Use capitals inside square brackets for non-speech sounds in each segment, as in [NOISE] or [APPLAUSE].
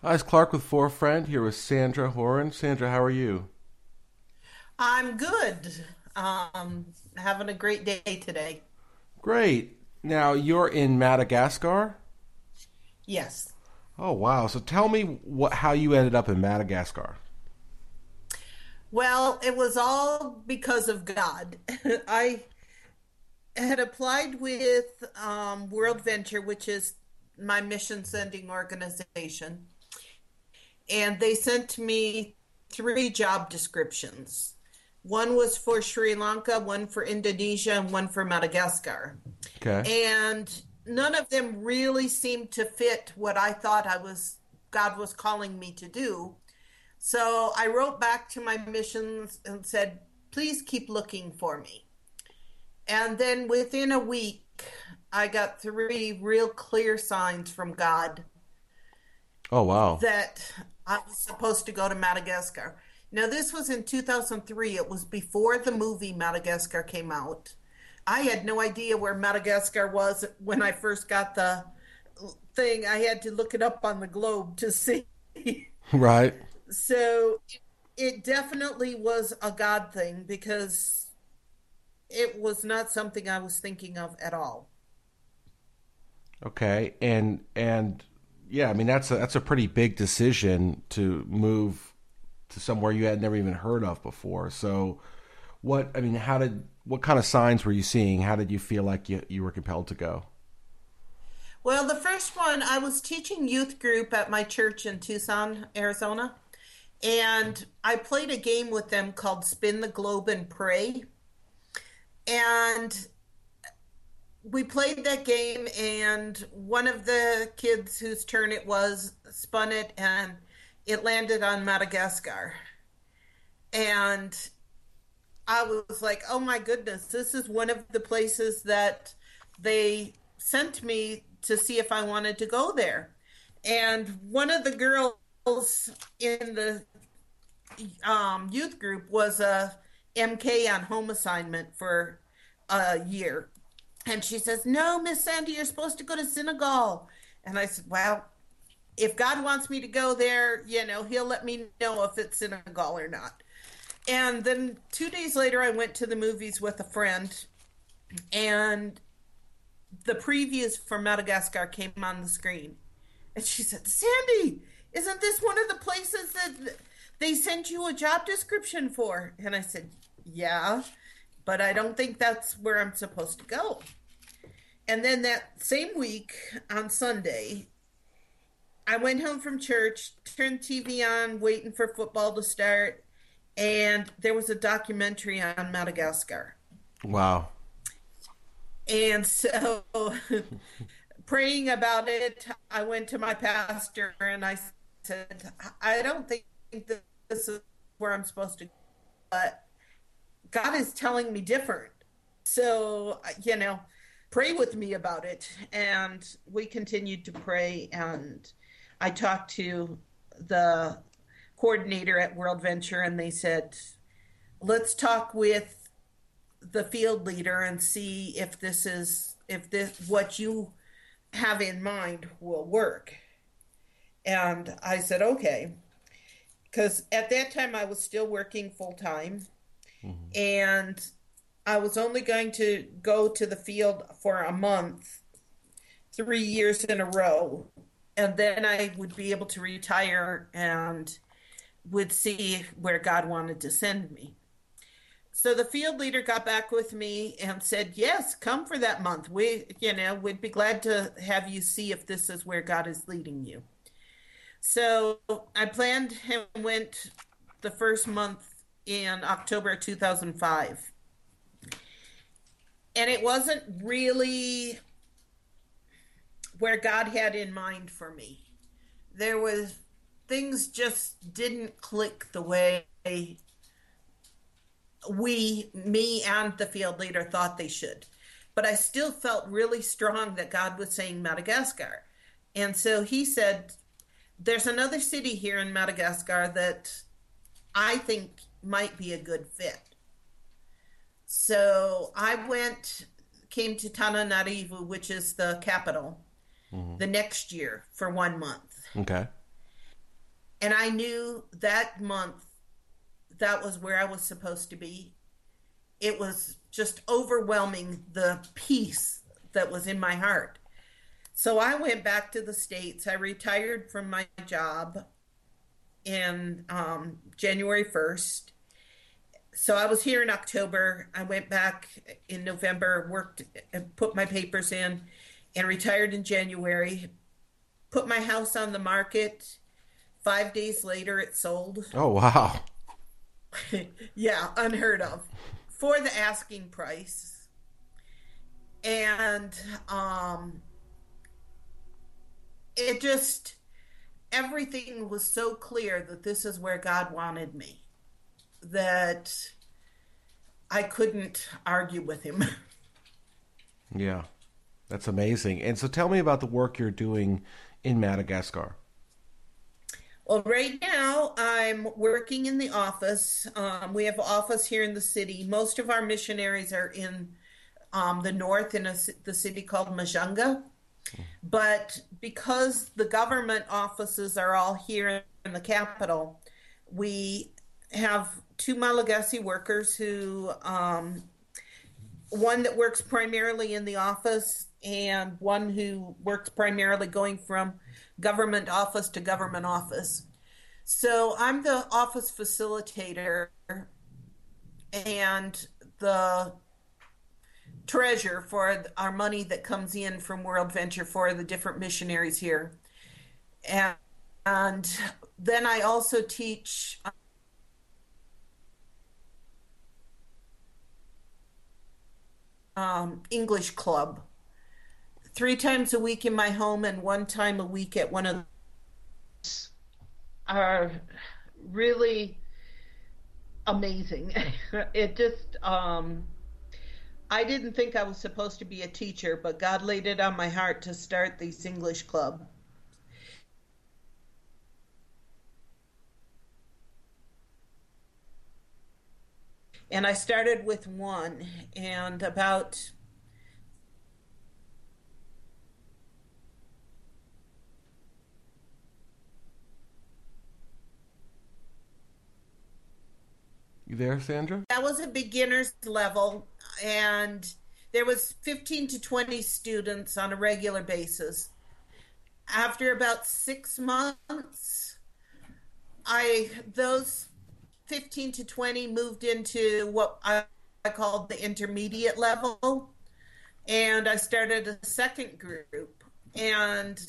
Hi, it's Clark with Four Friend here with Sandra Horen. Sandra, how are you? I'm good. Um, having a great day today. Great. Now you're in Madagascar. Yes. Oh wow! So tell me what how you ended up in Madagascar. Well, it was all because of God. [LAUGHS] I had applied with um, World Venture, which is my mission sending organization, and they sent me three job descriptions. One was for Sri Lanka, one for Indonesia, and one for Madagascar. Okay. And none of them really seemed to fit what I thought I was God was calling me to do. So I wrote back to my missions and said, please keep looking for me. And then within a week, I got three real clear signs from God Oh wow. that I was supposed to go to Madagascar. Now, this was in 2003. It was before the movie Madagascar came out. I had no idea where Madagascar was when I first got the thing. I had to look it up on the globe to see. [LAUGHS] Right. So it definitely was a God thing because it was not something I was thinking of at all. Okay. And and yeah, I mean that's a that's a pretty big decision to move to somewhere you had never even heard of before. So what I mean, how did what kind of signs were you seeing? How did you feel like you you were compelled to go? Well, the first one, I was teaching youth group at my church in Tucson, Arizona, and I played a game with them called Spin the Globe and Pray. And we played that game, and one of the kids whose turn it was spun it, and it landed on Madagascar. And I was like, oh my goodness, this is one of the places that they sent me to see if I wanted to go there. And one of the girls in the um, youth group was a MK on home assignment for a year. And she says, No, Miss Sandy, you're supposed to go to Senegal. And I said, Well, if God wants me to go there, you know, he'll let me know if it's Senegal or not. And then two days later, I went to the movies with a friend, and the previews for Madagascar came on the screen. And she said, Sandy, isn't this one of the places that they sent you a job description for? And I said, Yeah, but I don't think that's where I'm supposed to go. And then that same week on Sunday, I went home from church, turned TV on, waiting for football to start, and there was a documentary on Madagascar. Wow. And so, [LAUGHS] praying about it, I went to my pastor and I said, I don't think that this is where I'm supposed to go, but God is telling me different. So, you know, pray with me about it. And we continued to pray. And I talked to the coordinator at World Venture, and they said, let's talk with the field leader and see if this is if this what you have in mind will work and i said okay because at that time i was still working full time mm-hmm. and i was only going to go to the field for a month three years in a row and then i would be able to retire and would see where god wanted to send me so the field leader got back with me and said, "Yes, come for that month. We, you know, we'd be glad to have you see if this is where God is leading you." So I planned and went the first month in October 2005. And it wasn't really where God had in mind for me. There was things just didn't click the way we, me and the field leader thought they should. But I still felt really strong that God was saying Madagascar. And so he said, There's another city here in Madagascar that I think might be a good fit. So I went, came to Antananarivo, which is the capital, mm-hmm. the next year for one month. Okay. And I knew that month that was where I was supposed to be. It was just overwhelming the peace that was in my heart. So I went back to the States. I retired from my job in um, January 1st. So I was here in October. I went back in November, worked, and put my papers in, and retired in January. Put my house on the market. Five days later, it sold. Oh, wow. [LAUGHS] yeah, unheard of. For the asking price. And um, it just, everything was so clear that this is where God wanted me that I couldn't argue with him. [LAUGHS] yeah, that's amazing. And so tell me about the work you're doing in Madagascar. Well, right now I'm working in the office. Um, we have an office here in the city. Most of our missionaries are in um, the north in a, the city called Majunga. But because the government offices are all here in the capital, we have two Malagasy workers who, um, one that works primarily in the office and one who works primarily going from government office to government office. So I'm the office facilitator and the treasure for our money that comes in from World Venture for the different missionaries here. And, and then I also teach um, English club three times a week in my home and one time a week at one of [LAUGHS] are really amazing. [LAUGHS] it just um, I didn't think I was supposed to be a teacher, but God laid it on my heart to start these English club. And I started with one, and about You there, Sandra? That was a beginner's level, and there was 15 to 20 students on a regular basis. After about six months, I those 15 to 20 moved into what I, I called the intermediate level, and I started a second group, and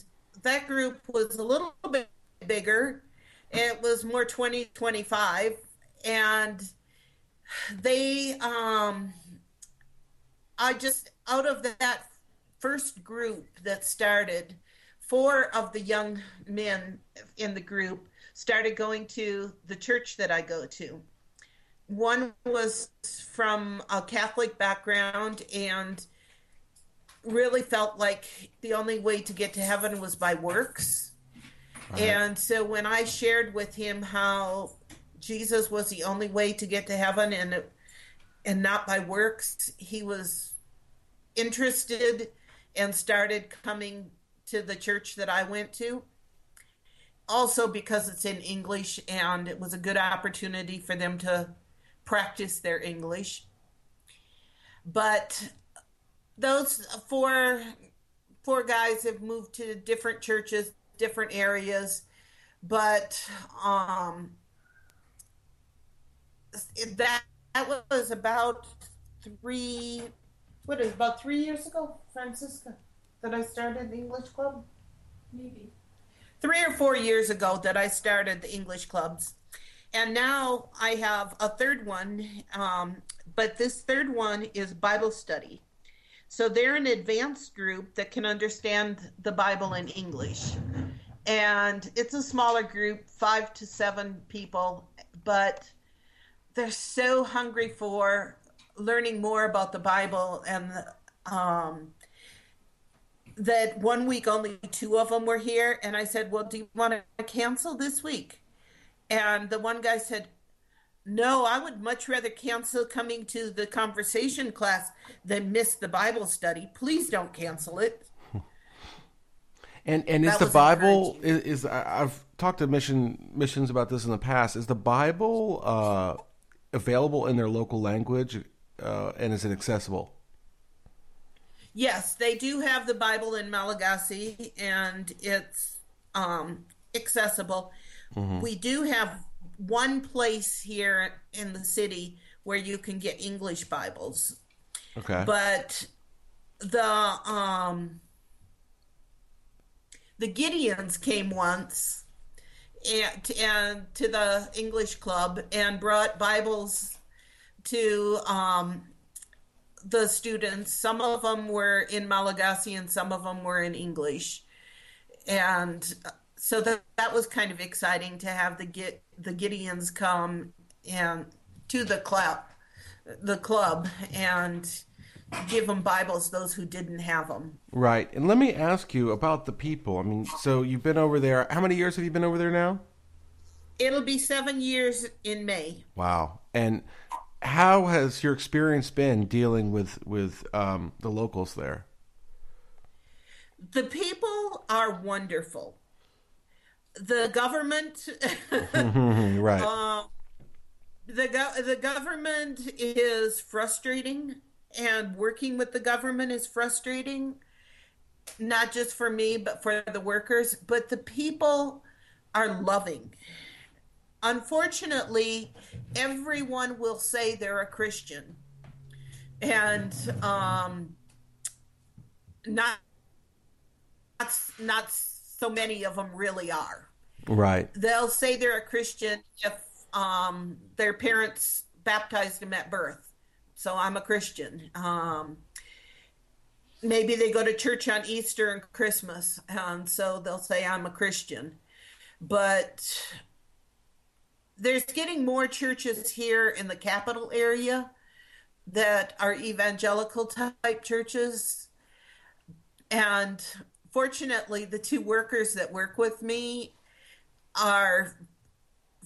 that group was a little bit bigger. It was more 20 25 and they um i just out of that first group that started four of the young men in the group started going to the church that i go to one was from a catholic background and really felt like the only way to get to heaven was by works right. and so when i shared with him how Jesus was the only way to get to heaven and and not by works. He was interested and started coming to the church that I went to. Also because it's in English and it was a good opportunity for them to practice their English. But those four four guys have moved to different churches, different areas, but um that that was about three what is about three years ago francisca that i started the english club? Maybe three or four years ago that i started the english clubs. And now i have a third one um, but this third one is bible study. So they're an advanced group that can understand the bible in english. And it's a smaller group five to seven people but they're so hungry for learning more about the Bible and um, that one week only two of them were here and I said, "Well, do you want to cancel this week?" And the one guy said, "No, I would much rather cancel coming to the conversation class than miss the Bible study. Please don't cancel it." And and is the Bible is, is I've talked to mission missions about this in the past. Is the Bible uh, available in their local language, uh, and is it accessible? Yes, they do have the Bible in Malagasy and it's um, accessible. We do have one place here in the city where you can get English Bibles, Okay. but the um, the Gideons came once and, and to the English club and brought Bibles to um, the students. Some of them were in Malagasy and some of them were in English. And uh, so that, that was kind of exciting to have the get the Gideons come and to the club, the club, and give them Bibles those who didn't have them. right. And let me ask you about the people. I mean, so you've been over there. How many years have you been over there now? It'll be seven years in May. Wow. And how has your experience been dealing with with um, the locals there? The people are wonderful. The government [LAUGHS] [LAUGHS] right. Um, the go- the government is frustrating, and working with the government is frustrating, not just for me but for the workers. But the people are loving. Unfortunately, everyone will say they're a Christian, and um, not not not so many of them really are right. they'll say they're a Christian if um, their parents baptized them at birth. So I'm a Christian. Um, maybe they go to church on Easter and Christmas, and so they'll say I'm a Christian. But there's getting more churches here in the capital area that are evangelical type churches. And fortunately, the two workers that work with me are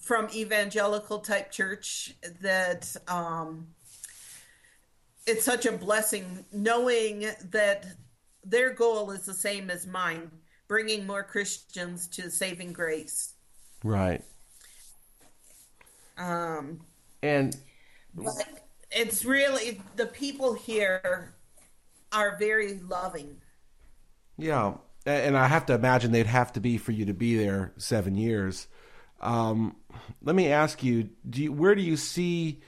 from evangelical type church that um, it's such a blessing knowing that their goal is the same as mine bringing more christians to saving grace Right. Um, And but it's really the people here are very loving Yeah, and I have to imagine they'd have to be for you to be there seven years. Um, let me ask you: Do you, where do you see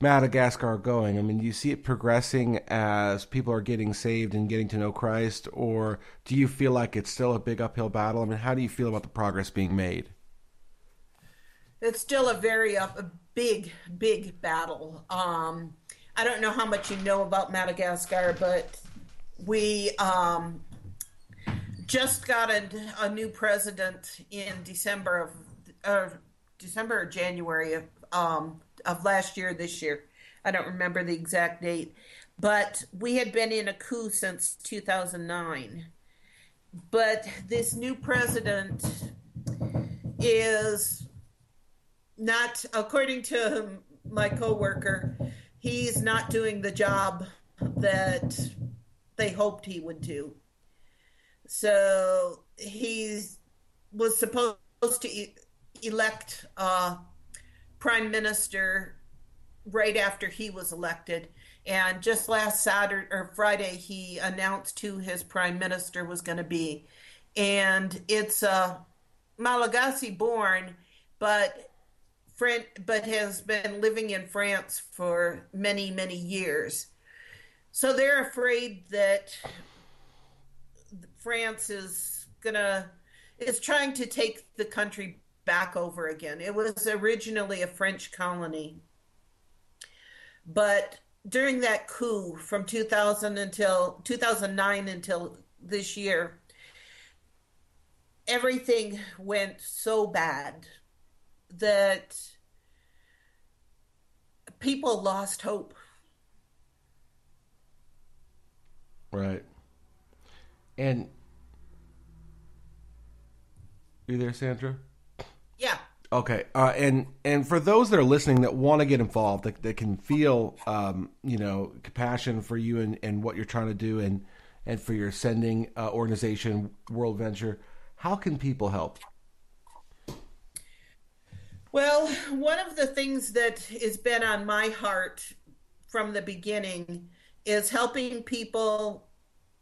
Madagascar going? I mean, do you see it progressing as people are getting saved and getting to know Christ, or do you feel like it's still a big uphill battle? I mean, how do you feel about the progress being made? It's still a very up a big big battle. Um i don't know how much you know about madagascar but we um just got a, a new president in december of uh, december or january of um of last year this year. I don't remember the exact date but we had been in a coup since 2009 but this new president is not according to my coworker he's not doing the job that they hoped he would do. So he was supposed to elect a prime minister right after he was elected. And just last saturday or friday he announced who his prime minister was going to be. And it's uh, malagasy born but But has been living in France for many, many years. So they're afraid that France is gonna is trying to take the country back over again. It was originally a French colony, but during that coup from 2000 until 2009 until this year, everything went so bad that people lost hope. Right. And you there, Sandra? Yeah. Okay, uh, and and for those that are listening that want to get involved, that, that can feel, um, you know, compassion for you and, and what you're trying to do, and and for your sending uh, organization, World Venture. How can people help? Well, one of the things that has been on my heart from the beginning is helping people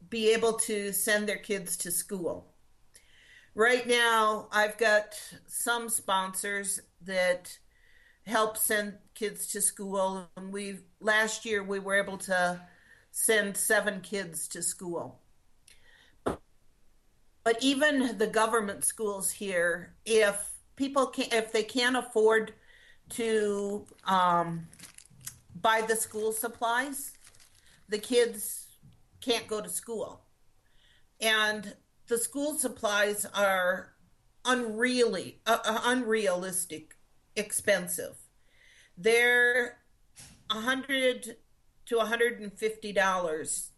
be able to send their kids to school. Right now, I've got some sponsors that help send kids to school, and we last year we were able to send seven kids to school. But even the government schools here, if people can if they can't afford to um, buy the school supplies, the kids can't go to school. And the school supplies are unreally uh, uh unrealistic expensive. They're a hundred to a hundred and fifty dollars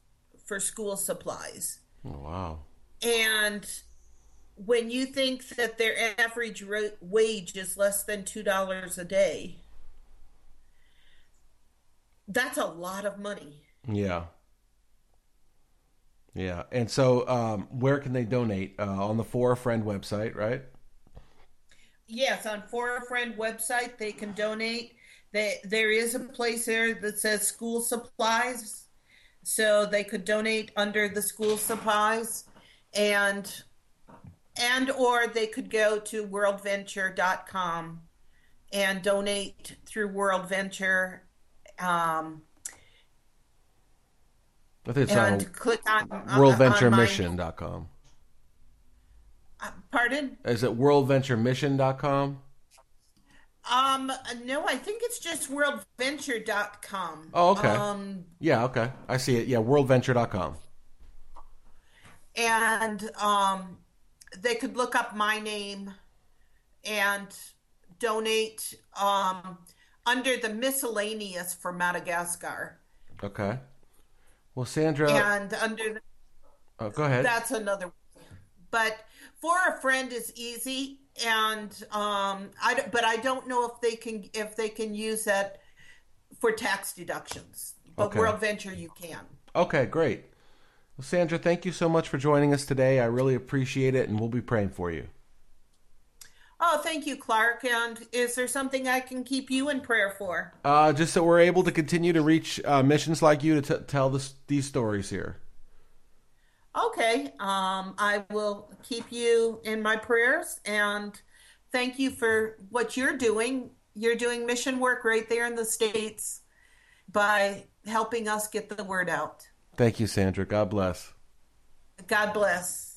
for school supplies. Oh, wow! And when you think that their average wage is less than two dollars a day, that's a lot of money. Yeah. Yeah, and so um, where can they donate? Uh, on the For a Friend website, right? Yes, on For a Friend website they can donate. They, there is a place there that says school supplies, so they could donate under the school supplies, and and or they could go to worldventure.com and donate through World Venture. Um, I think it's and on click on worldventuremission.com. Uh, pardon? Is it worldventuremission.com? Um, no, I think it's just worldventure.com. Oh, okay. Um, yeah, okay. I see it. Yeah, worldventure.com. And um, they could look up my name and donate um, under the miscellaneous for Madagascar. Okay. Well, Sandra. And under. The, oh, go ahead. That's another. But for a friend is easy, and um, I but I don't know if they can if they can use that for tax deductions. But okay. World Venture, you can. Okay, great. Well, Sandra, thank you so much for joining us today. I really appreciate it, and we'll be praying for you. Oh, thank you, Clark. And is there something I can keep you in prayer for? Uh, just that we're able to continue to reach uh, missions like you to t- tell this, these stories here. Okay. Um, I will keep you in my prayers and thank you for what you're doing. You're doing mission work right there in the States by helping us get the word out. Thank you, Sandra. God bless. God bless.